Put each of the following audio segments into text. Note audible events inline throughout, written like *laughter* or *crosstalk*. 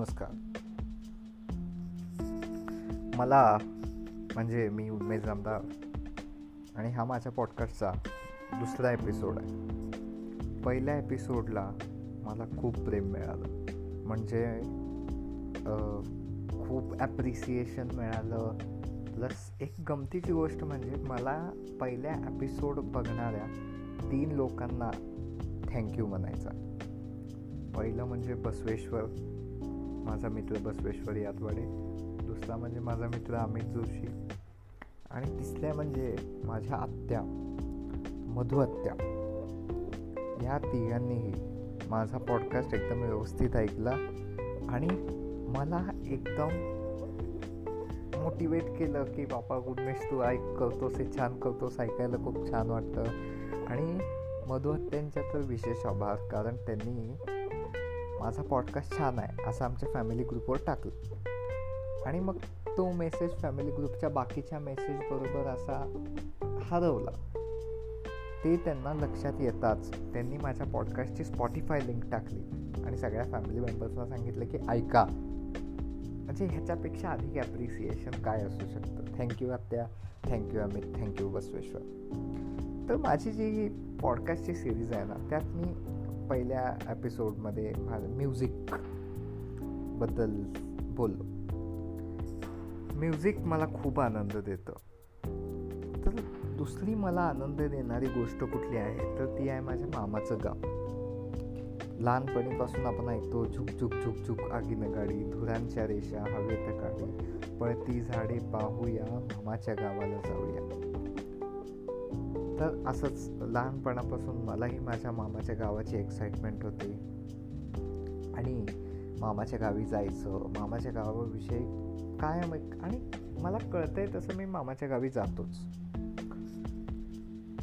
नमस्कार. मला म्हणजे मी उमेश जामदार आणि हा माझ्या पॉडकास्टचा दुसरा एपिसोड आहे. पहिल्या एपिसोडला मला खूप प्रेम मिळालं. म्हणजे खूप ॲप्रिसिएशन मिळालं. प्लस एक गमतीची गोष्ट म्हणजे मला पहिल्या एपिसोड बघणाऱ्या तीन लोकांना थँक्यू म्हणायचा पहिलं म्हणजे बसवेश्वर माझा मित्र बसवेश्वर यादवाडे दुसरा म्हणजे माझा मित्र अमित जोशी आणि तिसऱ्या म्हणजे माझ्या आत्या मधु आत्या. या तिघांनीही माझा पॉडकास्ट एकदम व्यवस्थित ऐकला आणि मला एकदम मोटिवेट केलं की बापा गुडनेश तू ऐक करतोस हे छान करतोस ऐकायला खूप छान वाटतं. आणि मधुहत्त्यांच्या तर विशेष आभार कारण त्यांनी माझा पॉडकास्ट छान आहे असं आमच्या फॅमिली ग्रुपवर टाकलं. आणि मग तो मेसेज फॅमिली ग्रुपच्या बाकीच्या मेसेजबरोबर असा हरवला. ते त्यांना लक्षात येताच त्यांनी माझ्या पॉडकास्टची स्पॉटीफाय लिंक टाकली आणि सगळ्या फॅमिली मेंबर्सना सांगितलं की ऐका. म्हणजे ह्याच्यापेक्षा अधिक ॲप्रिसिएशन काय असू शकतं? थँक्यू आत्या. Thank you Amit. Thank you Basaveshwar. तर माझी जी पॉडकास्टची सिरीज आहे ना त्यात मी पहिल्या एपिसोडमध्ये म्युझिकबद्दल बोललो. म्युझिक मला खूप आनंद देतं. तर दुसरी मला आनंद देणारी गोष्ट कुठली आहे? तर ती आहे माझ्या मामाचं गाव. लहानपणीपासून आपण ऐकतो झुक झुक झुक झुक आगीनं गाडी धुरांच्या रेषा हवेत काढी पळती झाडे पाहूया मामाच्या गावाला जाऊया. तर असंच लहानपणापासून मलाही माझ्या मामाच्या गावाची एक्साइटमेंट होती. आणि मामाच्या गावी जायचं मामाच्या गावाविषयी कायम आणि मला कळतंय तसं मी मामाच्या गावी जातोच.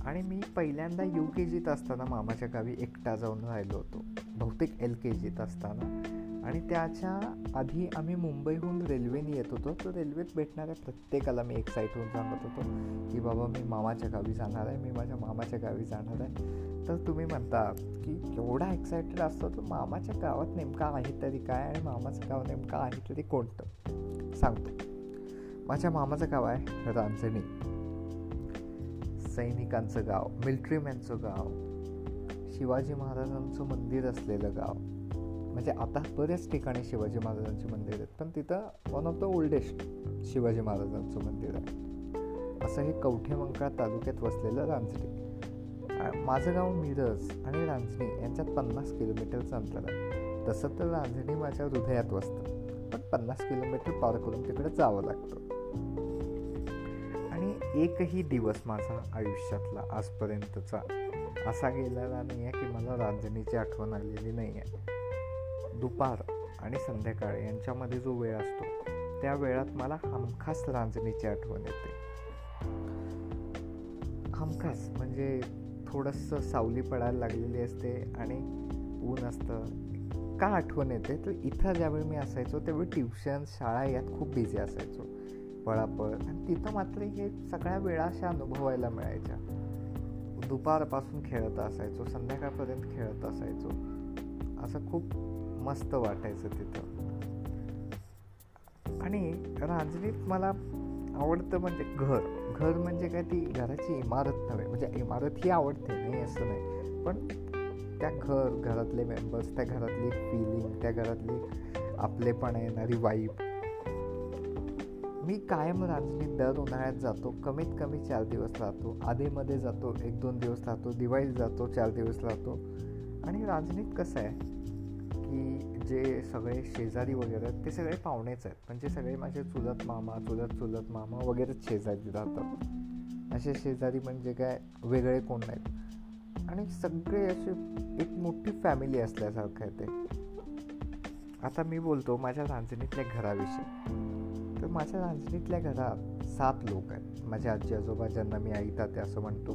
आणि मी पहिल्यांदा यू के जीत असताना मामाच्या गावी एकटा जाऊन राहिलो होतो. बहुतेक एल के जीत असताना. आणि त्याच्या आधी आम्ही मुंबईहून रेल्वेने येत होतो. तर रेल्वेत भेटणाऱ्या प्रत्येकाला मी एक्साईट होऊन सांगत होतो की बाबा मी मामाच्या गावी जाणार आहे मी माझ्या मामाच्या गावी जाणार आहे. तर तुम्ही म्हणता की एवढा एक्सायटेड असतो तर मामाच्या गावात नेमका आहे तरी काय आणि मामाचं गाव नेमकं आहे तरी कोणतं? सांगतो. माझ्या मामाचं गाव आहे रांजणी. सैनिकांचं गाव मिलिट्रीमॅनचं गाव शिवाजी महाराजांचं मंदिर असलेलं गाव. म्हणजे आता बऱ्याच ठिकाणी शिवाजी महाराजांचे मंदिर आहेत पण तिथं one of the oldest Shivaji महाराजांचं मंदिर आहे. असं हे कवठे तालुक्यात वसलेलं रांजणी माझं गाव मिरज आणि रांजणी यांच्यात पन्नास किलोमीटरचं अंतर आहे. तसं तर रांजणी माझ्या हृदयात वसतं पण पन्नास किलोमीटर पार करून तिकडे जावं लागतं. आणि एकही दिवस माझा आयुष्यातला आजपर्यंतचा असा गेलेला नाही आहे की मला रांजणीची आठवण आलेली नाही आहे दुपार आणि संध्याकाळ यांच्यामध्ये जो वेळ असतो त्या वेळात मला हमखास रांजणीची आठवण येते. हमखास म्हणजे थोडंसं सावली पडायला लागलेली असते आणि ऊन असतं. का आठवण येते? तर इथं ज्यावेळी मी असायचो त्यावेळी ट्युशन शाळा यात खूप बिझी असायचो. पळापळ आणि तिथं मात्र हे सगळ्या वेळा अशा अनुभवायला मिळायच्या. दुपारपासून खेळत असायचो संध्याकाळपर्यंत खेळत असायचो. असं खूप मस्त वाटायचं तिथं. आणि रांजणीत मला आवडतं म्हणजे घर. घर म्हणजे काय ती घराची इमारत नव्हे. म्हणजे इमारत ही आवडते नाही असं नाही. पण त्या घर घरातले मेंबर्स त्या घरातली फिलिंग त्या घरातली आपलेपणा येणारी वाईब मी कायम रांजणीत दर उन्हाळ्यात जातो. कमीत कमी चार दिवस राहतो. आधीमध्ये जातो. एक दोन दिवस राहतो. दिवाळीत जातो. चार दिवस राहतो. आणि रांजणीत कसं आहे? की जे सगळे शेजारी वगैरे आहेत ते सगळे पाहुणेच आहेत. म्हणजे सगळे माझे चुलत मामा चुलत चुलत मामा वगैरेच शेजारी राहतात. असे शेजारी म्हणजे काय वेगळे कोण नाहीत. आणि सगळे असे एक मोठी फॅमिली असल्यासारखं आहे ते. आता मी बोलतो माझ्या रांजणीतल्या घराविषयी. तर माझ्या रांजणीतल्या घरात सात लोक आहेत. माझ्या आजी आजोबा ज्यांना मी आई ताते असं म्हणतो.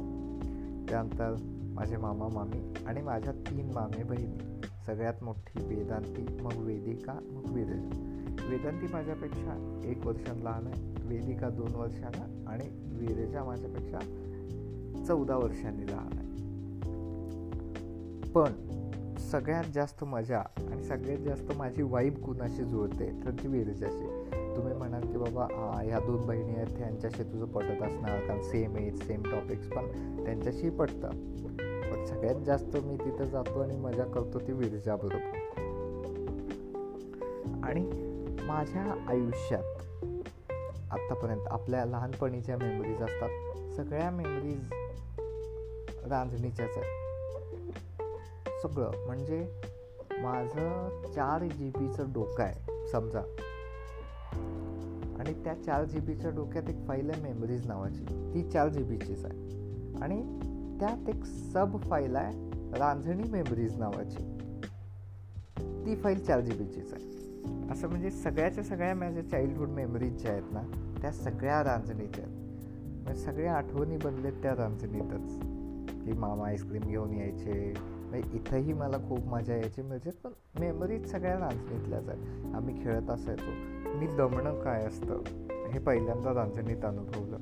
त्यानंतर माझे मामा मामी आणि माझ्या तीन मामे बहिणी. सगळ्यात मोठी वेदांती मग वेदिका मग विरेजा वेदांती माझ्यापेक्षा एक वर्षात लहान आहे. वेदिका दोन वर्षांना आणि विरेजा माझ्यापेक्षा चौदा वर्षांनी लहान आहे. पण सगळ्यात जास्त मजा आणि सगळ्यात जास्त माझी वाईब कुणाशी जुळते तर ती विरजाशी तुम्ही म्हणाल की बाबा ह्या दोन बहिणी आहेत त्यांच्याशी तुझं पटत असणार कारण सेम एज सेम टॉपिक्स पण त्यांच्याशी पटतं. पण सगळ्यात जास्त मी तिथं जातो आणि मजा करतो ती विरजाबरोबर आणि माझ्या आयुष्यात आत्तापर्यंत आपल्या लहानपणीच्या मेमरीज असतात. सगळ्या मेमरीज रांजणीच्याच आहेत. सगळं म्हणजे माझं चार जी बीचं डोकं आहे समजा. आणि त्या चार जी बीच्या डोक्यात एक फाईल आहे मेमरीज नावाची. ती चार जी बीचीच आहे. आणि त्यात एक सब फाईल आहे रांझणी मेमरीज नावाची. ती फाईल चार जी बीचीच आहे. असं म्हणजे सगळ्याच्या सगळ्या माझ्या चाइल्डहुड मेमरीज ज्या आहेत ना त्या सगळ्या रांजणीच्या आहेत. म्हणजे सगळ्या आठवणी बनलेत त्या रांजणीतच की मामा आईस्क्रीम घेऊन यायचे. म्हणजे इथंही मला खूप मजा यायची. म्हणजे पण मेमरीज सगळ्या रांजणीतल्याच आहेत. आम्ही खेळत असायचो. मी दमणं काय असतं हे पहिल्यांदा रांजणीत अनुभवलं.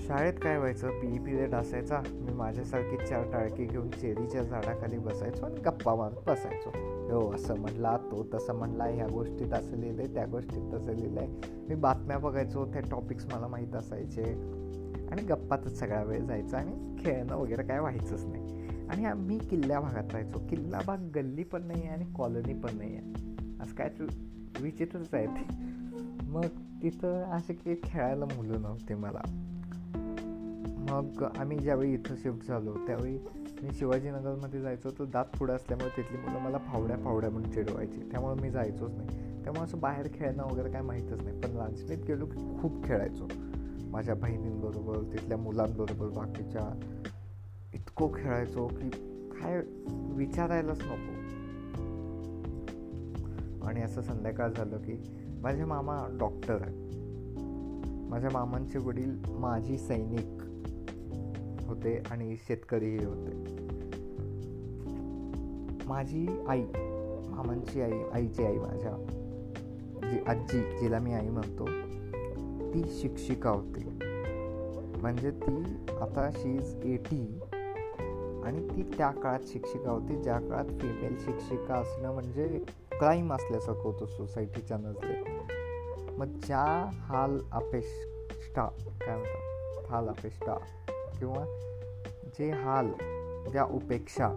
शाळेत काय व्हायचं? पी ई पिरियड असायचा. मी माझ्यासारखी चार टाळकी घेऊन चेरीच्या झाडाखाली बसायचो आणि गप्पा मारत बसायचो. हो असं म्हणला तो तसं म्हणला ह्या गोष्टीत असं लिहिलं आहे त्या गोष्टीत तसं लिहिलं आहे मी बातम्या बघायचो त्या टॉपिक्स मला माहीत असायचे. आणि गप्पातच सगळा वेळ जायचा आणि खेळणं वगैरे काय व्हायचंच नाही. आणि आम्ही किल्ल्या भागात राहायचो. किल्ला भाग गल्ली पण नाही आहे आणि कॉलनी पण नाही आहे असं काय विचित्रच आहे ते. मग तिथं असे की खेळायला मुलं नव्हते मला. मग आम्ही ज्यावेळी इथं शिफ्ट झालो त्यावेळी मी शिवाजीनगरमध्ये जायचो. तर दात पुढं असल्यामुळे तिथली मुलं मला फावड्या फावड्या म्हणून चिडवायची. त्यामुळे मी जायचोच नाही. त्यामुळे असं बाहेर खेळणं वगैरे काय माहीतच नाही. पण रांजणीत गेलो की खूप खेळायचो. माझ्या बहिणींबरोबर तिथल्या मुलांबरोबर बाकीच्या इतकं खेळायचो की काय विचारायलाच नको. आणि असं संध्याकाळ झालं की माझे मामा डॉक्टर आहे माझ्या मामांचे वडील माजी सैनिक. होते आणि शेतकरीही होते. माझी आई मामांची आई आईची आई माझ्या जी आजी जिला मी आई म्हणतो ती शिक्षिका होती. म्हणजे ती आता शी इज एटी आणि ती त्या काळात शिक्षिका होती ज्या काळात फिमेल शिक्षिका असणं म्हणजे क्राईम असल्यासारखं होतं सोसायटीच्या नजरेत. मग ज्या हाल अपेष्टा काय म्हणतात? हाल अपेष्टा किंवा जे हाल ज्या उपेक्षा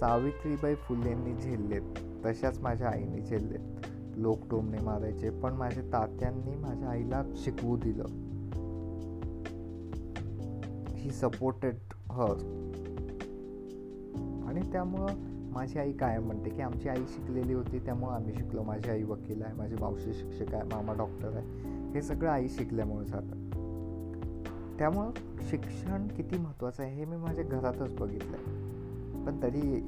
सावित्रीबाई फुलेंनी झेललेत तशाच माझ्या आईने झेललेत. लोक टोमणे मारायचे पण माझ्या तात्यांनी माझ्या आईला शिकवू दिलं. ही सपोर्टेड हर आणि त्यामुळं माझी आई कायम म्हणते की आमची आई शिकलेली होती त्यामुळं आम्ही शिकलो. माझी आई वकील आहे माझी मावशी शिक्षक आहे मामा डॉक्टर आहे. हे सगळं आई शिकल्यामुळे झालं. त्यामुळं शिक्षण किती महत्त्वाचं आहे हे मी माझ्या घरातच बघितलं आहे पण तरी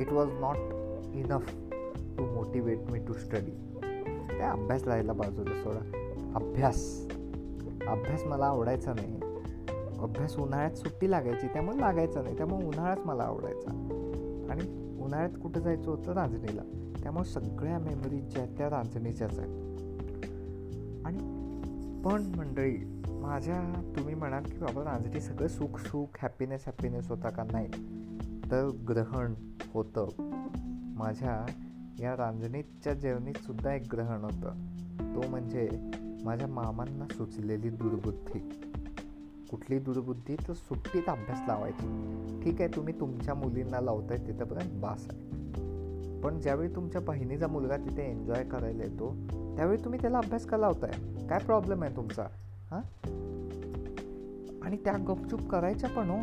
it was not enough to motivate me to study त्या अभ्यास राहायला बाजूला सोडा. अभ्यास. अभ्यास मला आवडायचा नाही. अभ्यास उन्हाळ्यात सुट्टी लागायची त्यामुळे लागायचा नाही. त्यामुळे उन्हाळाच मला आवडायचा. आणि उन्हाळ्यात कुठं जायचं होतं रांजणीला. त्यामुळे सगळ्या मेमरीज ज्या त्या रांजणीच्याच आहेत. पण मंडळी माझ्या तुम्ही म्हणाल की बाबा रांजणी सगळं सुख सुख हॅपीनेस हॅपीनेस होता का नाही? तर ग्रहण होतं. माझ्या या रांजणीच्या जेवणीत सुद्धा एक ग्रहण होतं. तो म्हणजे माझ्या मामांना सुचलेली दुर्बुद्धी. कुठली दुर्बुद्धी? तर सुट्टीत अभ्यास लावायची. ठीक आहे तुम्ही तुमच्या मुलींना लावताय तिथंपर्यंत बास आहे. पण ज्यावेळी तुमच्या बहिणीचा मुलगा तिथे एन्जॉय करायला येतो त्यावेळी तुम्ही त्याला अभ्यास का लावताय? काय प्रॉब्लेम आहे तुमचा? हां? आणि त्या गपचूप करायच्या पण हो.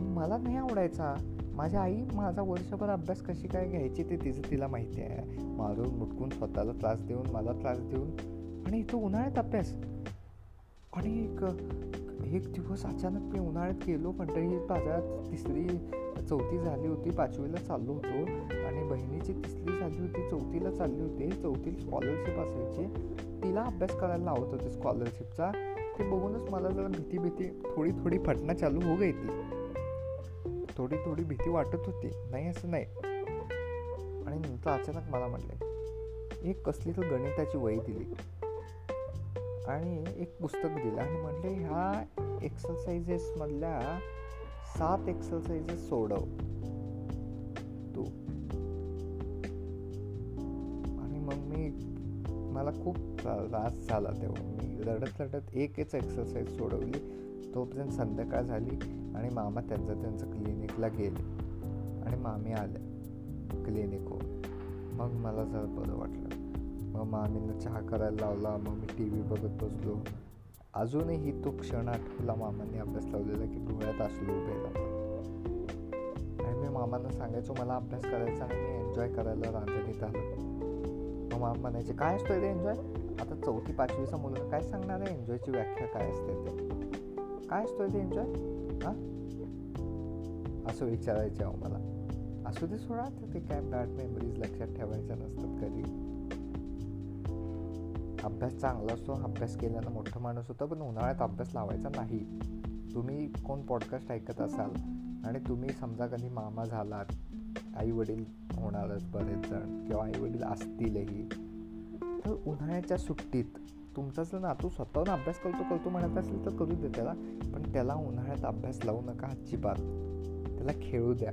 मला नाही आवडायचा. माझ्या आई माझा वर्षभर अभ्यास कशी काय घ्यायची ते तिचं तिला माहिती आहे. मारून मुटकून स्वतःला त्रास देऊन मला त्रास देऊन. आणि इथं उन्हाळ्यात अभ्यास. आणि एक दिवस अचानक मी उन्हाळ्यात गेलो मंडळी बाजारात तिसरी चौथी झाली होती पाचवीला चाललो होतो. आणि बहिणीची तिसरी झाली होती चौथीला चालली होती. चौथी स्कॉलरशिप असायची. तिला अभ्यास करायला लावत होते स्कॉलरशिपचा ते बघूनच मला जरा भीती भीती थोडी थोडी फटणं चालू हो गई ती. थोडी थोडी भीती वाटत होती. नाही असं नाही. आणि नंतर अचानक मला म्हटले एक कसली तर गणिताची वही दिली. आणि एक पुस्तक दिलं. आणि म्हटले ह्या एक्सरसाइजेसमधल्या सात एक्सरसाइजेस सोडव. तू. आणि मग मी मला खूप त्रास झाला तेव्हा. मी रडत रडत एकच एक्सरसाइज सोडवली. तोपर्यंत संध्याकाळ झाली आणि मामा त्यांचं त्यांचं क्लिनिकला गेले. आणि मामी आल्या. क्लिनिकवर मग मला जर बरं वाटलं. मग मामीनं चहा करायला लावला. मग मी टी व्ही बघत बसलो. अजूनही तो क्षण आठवला मामांनी अभ्यास लावलेला की डोळ्यात असलो उभे आणि मी मामांना सांगायचो मला अभ्यास करायचा आणि मी एन्जॉय करायला रांजणीत आलो. मग मामा म्हणायचे काय असतोय रे एन्जॉय आता चौथी पाचवीचा मुलगा काय सांगणार आहे? एन्जॉयची व्याख्या काय असते ते? काय असतोय ते एन्जॉय हां? असं विचारायचे अहो मला. असू दे सोडा ते काय बॅड मेमरीज लक्षात ठेवायच्या नसतात कधी. अभ्यास चांगला असतो अभ्यास केल्यानं मोठं माणूस होतं पण उन्हाळ्यात अभ्यास लावायचा नाही. तुम्ही कोण पॉडकास्ट ऐकत असाल आणि तुम्ही समजा कधी मामा झालात आई वडील होणारच बरेच जण किंवा आई वडील असतीलही तर उन्हाळ्याच्या सुट्टीत तुमचा जर नातू स्वतःहून अभ्यास करतो करतो म्हणत असेल तर करू दे त्याला पण त्याला उन्हाळ्यात अभ्यास लावू नका अजिबात. त्याला खेळू द्या.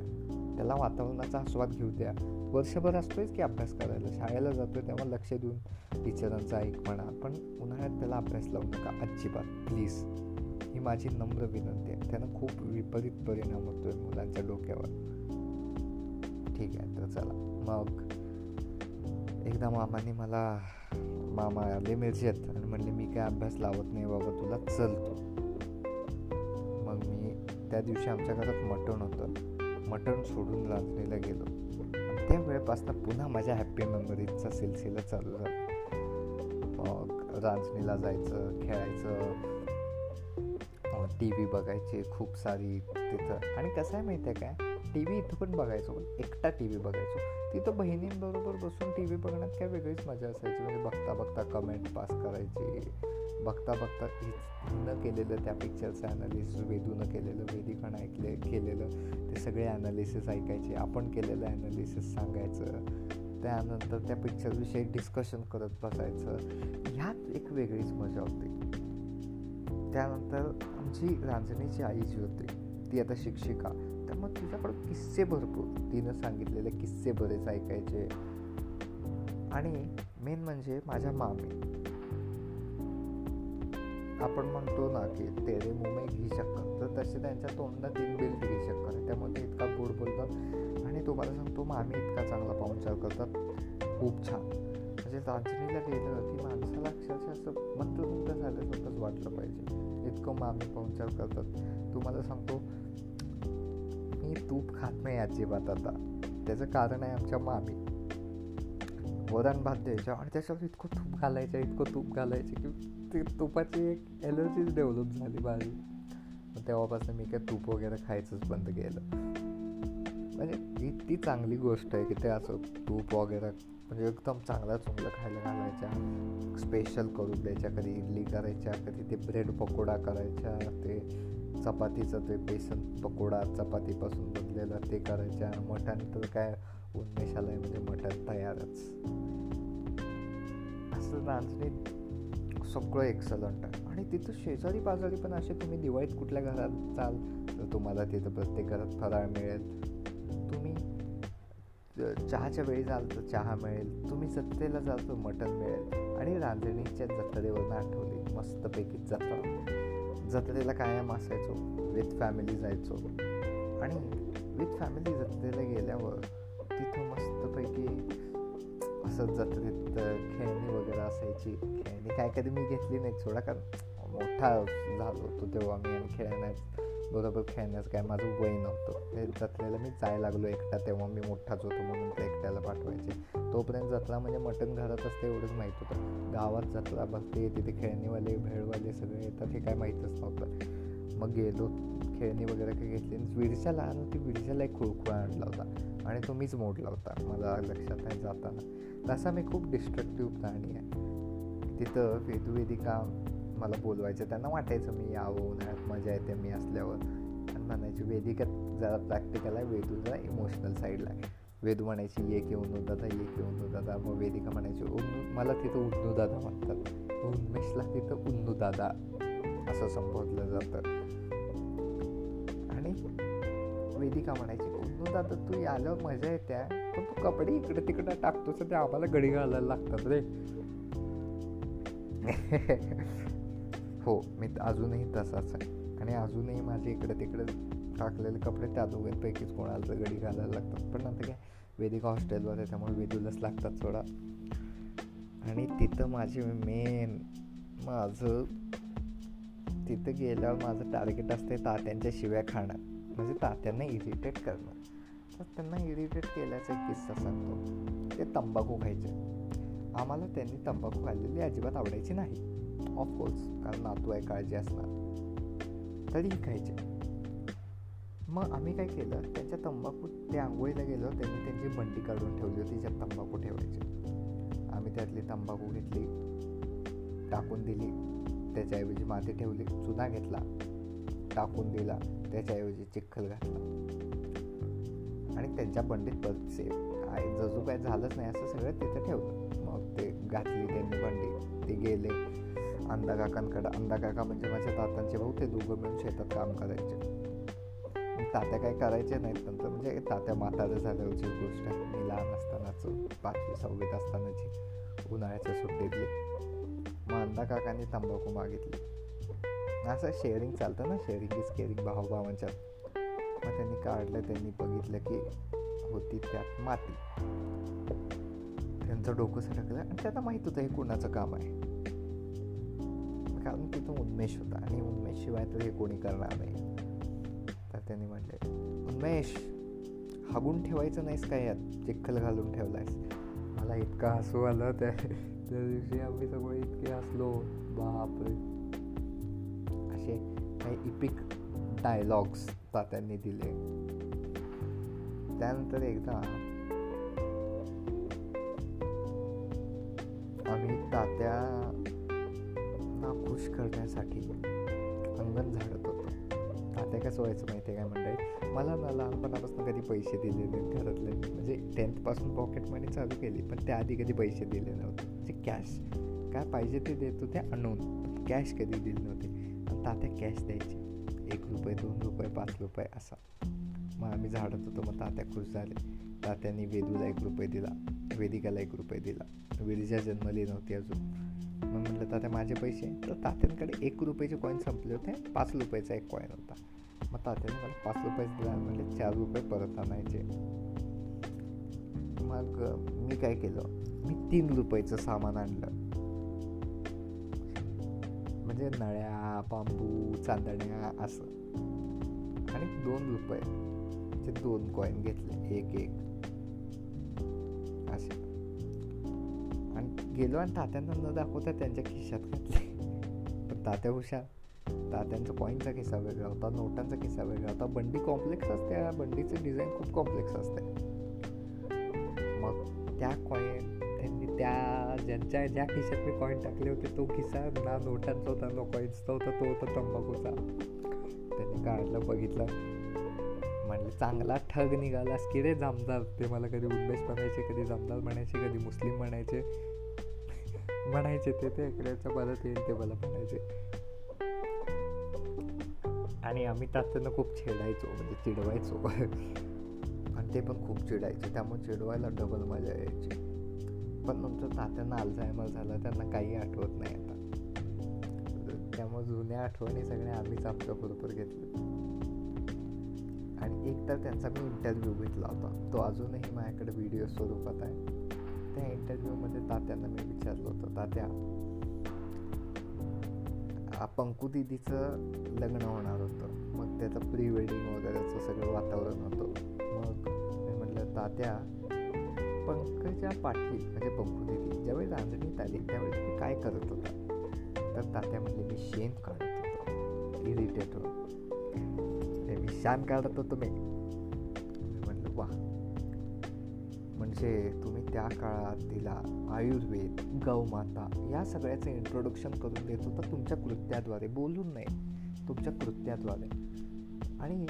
त्याला वातावरणाचा आस्वाद घेऊ द्या. वर्षभर असतोयच की अभ्यास करायला. शाळेला जातोय तेव्हा लक्ष देऊन टीचरांचा ऐक म्हणा. पण उन्हाळ्यात त्याला अभ्यास लावू नका अजिबात. प्लीज. ही माझी नम्र विनंती आहे. त्यानं खूप विपरीत परिणाम होतोय मुलांच्या डोक्यावर. ठीक आहे तर चला. मग एकदा मामाने मला मामा आले मिरजेत आणि म्हणले मी काय अभ्यास लावत नाही बाबा तुला चलतो. मग मी त्या दिवशी आमच्या घरात मटण होतं. मटण सोडून रांजणीला गेलो. त्या वेळेपासून पुन्हा माझ्या हॅप्पी मेमरीजचा सिलसिला चालू झाला मग रांजणीला जायचं खेळायचं. टी व्ही बघायचे खूप सारी तिथं. आणि कसं आहे माहिती आहे काय? टी व्ही इथं पण बघायचो पण एकटा टी व्ही बघायचो. तिथं बहिणींबरोबर बसून टी व्ही बघण्यात काय वेगळीच मजा असायची. म्हणजे बघता बघता कमेंट पास करायची. बघता बघता हिनं केलेलं त्या पिक्चरचं ॲनालिसिस वेदूनं केलेलं वेदिकानं ऐकले केलेलं ते सगळे ॲनालिसिस ऐकायचे आपण केलेलं ॲनालिसिस सांगायचं. त्यानंतर त्या पिक्चरविषयी डिस्कशन करत बसायचं. ह्यात एक वेगळीच मजा होती. त्यानंतर आमची रांजणीची आई जी होती ती आता शिक्षिका. त्यामुळे तिच्याकडं किस्से भरपूर. तिनं सांगितलेले किस्से बरेच ऐकायचे. आणि मेन म्हणजे माझ्या मामी. आपण म्हणतो ना की तेरे मुंबई घी शक्कर तर तसे त्यांच्या तोंडात तीन बिल घी शक्कर त्यामुळे ते इतका गोड बोलतात. आणि तुम्हाला सांगतो मामी इतका चांगला पाहुणचार करतात. खूप छान. म्हणजे रांजणीला गेलं की माणसाला अक्षरशः असं मंत्रमुग्ध झाल्यासारखंच वाटलं पाहिजे. इतकं मामी पाहुणचार करतात. तुम्हाला सांगतो मी तूप खात नाही अजिबात आता. त्याचं कारण आहे आमच्या मामी. वरण भात द्यायच्या आणि त्याच्यावर इतकं तूप घालायचं इतकं तूप घालायचं की ते तुपाची एक एलर्जीच डेव्हलप झाली माझी मग तेव्हापासून मी काय तूप वगैरे खायचंच बंद केलं. म्हणजे इतकी चांगली गोष्ट आहे की ते असं तूप वगैरे म्हणजे एकदम चांगला चुंगलं खायला घालायच्या स्पेशल करून द्यायच्या कधी इडली करायच्या कधी ते ब्रेड पकोडा करायच्या ते चपातीचं ते बेसन पकोडा चपातीपासून बनलेला ते करायच्या. मटण तर काय उन्मेष म्हणजे मटण तयारच. असं नाचणी सगळं एक्सलंट आहे. आणि तिथं शेजारी पाजारी पण असे तुम्ही दिवाळीत कुठल्या घरात चाल तर तुम्हाला तिथं प्रत्येक घरात फराळ मिळेल. तुम्ही चहाच्या वेळी जाल तर चहा मिळेल. तुम्ही जत्रेला जाल तर मटण मिळेल. आणि रांजणीच्या जत्रेवरनं आठवली मस्तपैकी जत्रा. जत्रेला कायम असायचो विथ फॅमिली जायचो. आणि विथ फॅमिली जत्रेला गेल्यावर तिथं मस्तपैकी असं जत्रेत खेळणी वगैरे असायची. खेळणी काय कधी मी घेतली नाही सोडा कारण मोठा झालो होतो तेव्हा मी आणि खेळण्यास बरोबर खेळण्याचं काय माझं वय नव्हतं. ते जत्रेला मी जायला लागलो एकटा तेव्हा मी मोठाच होतो म्हणून ते एकट्याला पाठवायचे. तोपर्यंत जत्रा म्हणजे मटण घरात असते एवढंच माहीत होतं. गावात जत्रा बघते तिथे खेळणीवाले भेळवाले सगळे येतात हे काय माहीतच नव्हतं. मग गेलो खेळणी वगैरे काही घेतली विडीच्या लहान होती विडीच्याला एक खुळखुळा आणला होता आणि तो मीच मोडला होता मला लक्षात नाही जाताना. तसा मी खूप डिस्ट्रक्टिव्ह प्राणी आहे. तिथं वेदुवेदिका मला बोलवायचं त्यांना वाटायचं मी यावं उन्हाळ्यात मजा येते मी असल्यावर. आणि म्हणायची वेदिका जरा प्रॅक्टिकल आहे वेदू जरा इमोशनल साईडला आहे. वेदू म्हणायची ये की उन्नू दादा ये की उन्नू दादा. मग वेदिका म्हणायची उन्नू मला तिथं उन्नू दादा म्हणतात. उन्मेशला तिथं उन्नू दादा. असं संबोधलं जातं. वेदिका म्हणायची उन्नू दादा तू आल्यावर मजा येते पण तू कपडे इकडे तिकडे टाकतोस ते आम्हाला गडी घालायला लागतात रे. *laughs* हो मी अजूनही तसाच आहे. आणि अजूनही माझे इकडे तिकडे टाकलेले कपडे त्या दोघांपैकीच कोणाला गडी घालायला लागतात. पण आता काय वेदिका हॉस्टेलवर आहे त्यामुळे वेदूलाच लागतात थोडा आणि तिथं माझे मेन माझं तिथं गेल्यावर माझं टार्गेट असते तात्यांच्या शिव्या खाणं. म्हणजे तात्यांना इरिटेट करणं. तर त्यांना इरिटेट केल्याचा एक किस्सा सांगतो. ते तंबाखू खायचे. आम्हाला त्यांनी तंबाखू खाल्लेली अजिबात आवडायची नाही. ऑफकोर्स कारण नातू आहे काळजी असणार. तरीही खायचे. मग आम्ही काय केलं त्यांच्या तंबाखू ते आंघोळीला गेलो त्यांनी त्यांची बंडी काढून ठेवली होती ज्यात तंबाखू ठेवायचे. आम्ही त्यातली तंबाखू घेतली टाकून दिली. त्याच्याऐवजी माती ठेवली चुना घेतला टाकून दिला. त्याच्याऐवजी चिखल घातला. आणि त्यांच्या बंडीत परतसे जजू काय झालंच नाही असं सगळं तिथं ठेवलं. मग ते घातली त्यांनी बंडी. ते गेले. अंदा काकांकडं. अंदा काका म्हणजे माझ्या तातांचे भाऊ. ते दोघं मिळून शेतात काम करायचे. तात्या काय करायचे नाहीत नंतर. म्हणजे तात्या म्हातारं झाल्याची गोष्ट आहे. मी लहान असतानाच पाचवी सहावीत असतानाची उन्हाळ्याच्या सुट्टीतली. मग अंदा काकांनी तंबाखू मागितली. असं शेअरिंग चालतं ना शेअरिंग इज केअरिंग भावाभावांच्यात मग त्यांनी काढलं त्यांनी बघितलं की होती त्यात माती. त्यांचं डोकं सरकलं आणि त्यांना माहीत होतं हे कुणाचं काम आहे. कारण तिथं उन्मेष होता आणि उन्मेष शिवाय तर हे कोणी करणार नाही. तर त्यांनी म्हटले उन्मेष हागून ठेवायचं नाहीस काय यात? चिखल घालून ठेवलायस. मला इतका हसू आलं त्या त्या दिवशी आम्ही सगळे इतके हसलो. बापरे. काही इपिक डायलॉग्स तात्यांनी दिले. त्यानंतर एकदा आम्ही तात्यांना खुश करण्यासाठी अंगण झाडत होतो. तात्या कसं व्हायचं माहिती आहे काय म्हणताय मला ना लहानपणापासून कधी पैसे दिले नाहीत घरातले. म्हणजे टेन्थपासून पॉकेट मनी चालू केली पण त्याआधी कधी पैसे दिले नव्हते. म्हणजे कॅश काय पाहिजे ते देत होते आणून कॅश कधी दिले नव्हते. तात्या कॅश द्यायचे. एक रुपये दोन रुपये पाच रुपये असा. मग आम्ही झाडत होतो मग तात्या खुश झाले. तात्यांनी वेदूला एक रुपये दिला. वेदिकाला एक रुपये दिला. वेदीच्या जन्मली नव्हती अजून. मग म्हटलं तात्या माझे पैसे? तर तात्यांकडे एक रुपयाचे कॉईन संपले होते. पाच रुपयाचा एक कॉईन होता. मग तात्याने मला पाच रुपये दिला. म्हणजे चार रुपये परत आणायचे. मग मी काय केलं? मी तीन रुपयाचं सामान आणलं. म्हणजे नळ्या बांबू चांदण्या असं. आणि दोन रुपये. दोन कॉईन घेतले एक एक. असे. आणि गेलो आणि तात्यांना न दाखवता त्यांच्या खिशात घातले. पण तात्या हुशार. तात्यांचा कॉईनचा खिस्सा वेगळा होता नोटांचा खिस्सा वेगळा होता. बंडी कॉम्प्लेक्स असते. बंडीचं डिझाईन खूप कॉम्प्लेक्स असते. मग त्या कॉईन त्यांनी त्या ज्यांच्या ज्या खिशात मी कॉईन टाकले होते तो खिस्सा ना नोटांचा होता ना कॉईन्सचा होता तो होता तंबाखूचा. त्यांनी काढलं बघितलं. म्हणलं चांगला ठग निघालास की रे जामदार. ते मला कधी उद्देश म्हणायचे कधी जामदार म्हणायचे कधी मुस्लिम म्हणायचे. म्हणायचे ते ते इकडेचं परत येईल ते मला म्हणायचे. आणि आम्ही तात्यांना खूप छेडायचो म्हणजे चिडवायचो. *laughs* आणि ते पण खूप चिडायचे. त्यामुळे चिडवायला डबल मजा यायची. पण नंतर तात्यांना अल्झायमर झाला त्यांना काही आठवत नाही आता. त्यामुळे जुन्या आठवणी सगळ्या आम्हीच आमच्या बरोबर घेतल्या. आणि एक तर त्यांचा मी इंटरव्ह्यू घेतला होता. तो अजूनही माझ्याकडे व्हिडिओ स्वरूपात आहे. त्या इंटरव्ह्यूमध्ये तात्यांना मी विचारलं होतं तात्या पंकू दिदीचं लग्न होणार होतं. मग त्याचं प्री वेडिंग वगैरेचं सगळं वातावरण होतं. मग मी म्हटलं तात्या पंकजा पाटील म्हणजे पंकू दिदी ज्यावेळी रांजणीत आली त्यावेळी तुम्ही काय करत होता? तर तात्या म्हणजे मी शेण काढत होतो इरिटेट होतो मी शान काढत होतो मी. म्हणलं वा म्हणजे तुम्ही त्या काळात तिला आयुर्वेद गौमाता या सगळ्याचं इंट्रोडक्शन करून देत होता तुमच्या कृत्याद्वारे बोलून नाही तुमच्या कृत्याद्वारे. आणि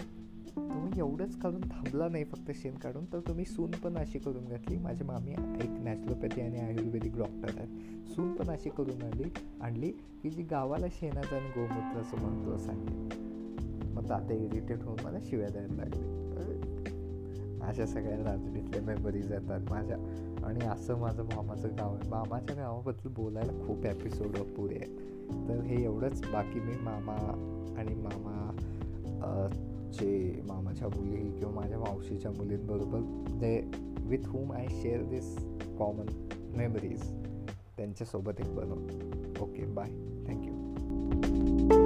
तुम्ही एवढंच करून थांबला नाही फक्त शेण काढून तर तुम्ही सून पण अशी करून घातली. माझी मामी एक नॅचरोपॅथी आणि आयुर्वेदिक डॉक्टर आहेत सून पण अशी करून आली आणली की जी गावाला शेणाचं आणि गोमूत्राचं महत्त्व सांगते मग मग आता इरिटेट होऊन मला शिव्या द्यायला लागले. अशा सगळ्या राजनीतल्या मेमरीज येतात माझ्या. आणि असं माझं मामाचं गाव आहे. मामाच्या गावाबद्दल बोलायला खूप एपिसोड पुरे आहेत. तर हे एवढंच. बाकी मी मामा आणि मामा मामाचे मामाच्या मुली किंवा माझ्या मावशीच्या मुलींबरोबर जे with whom I share this common memories त्यांच्यासोबत एक बनव ओके बाय थँक्यू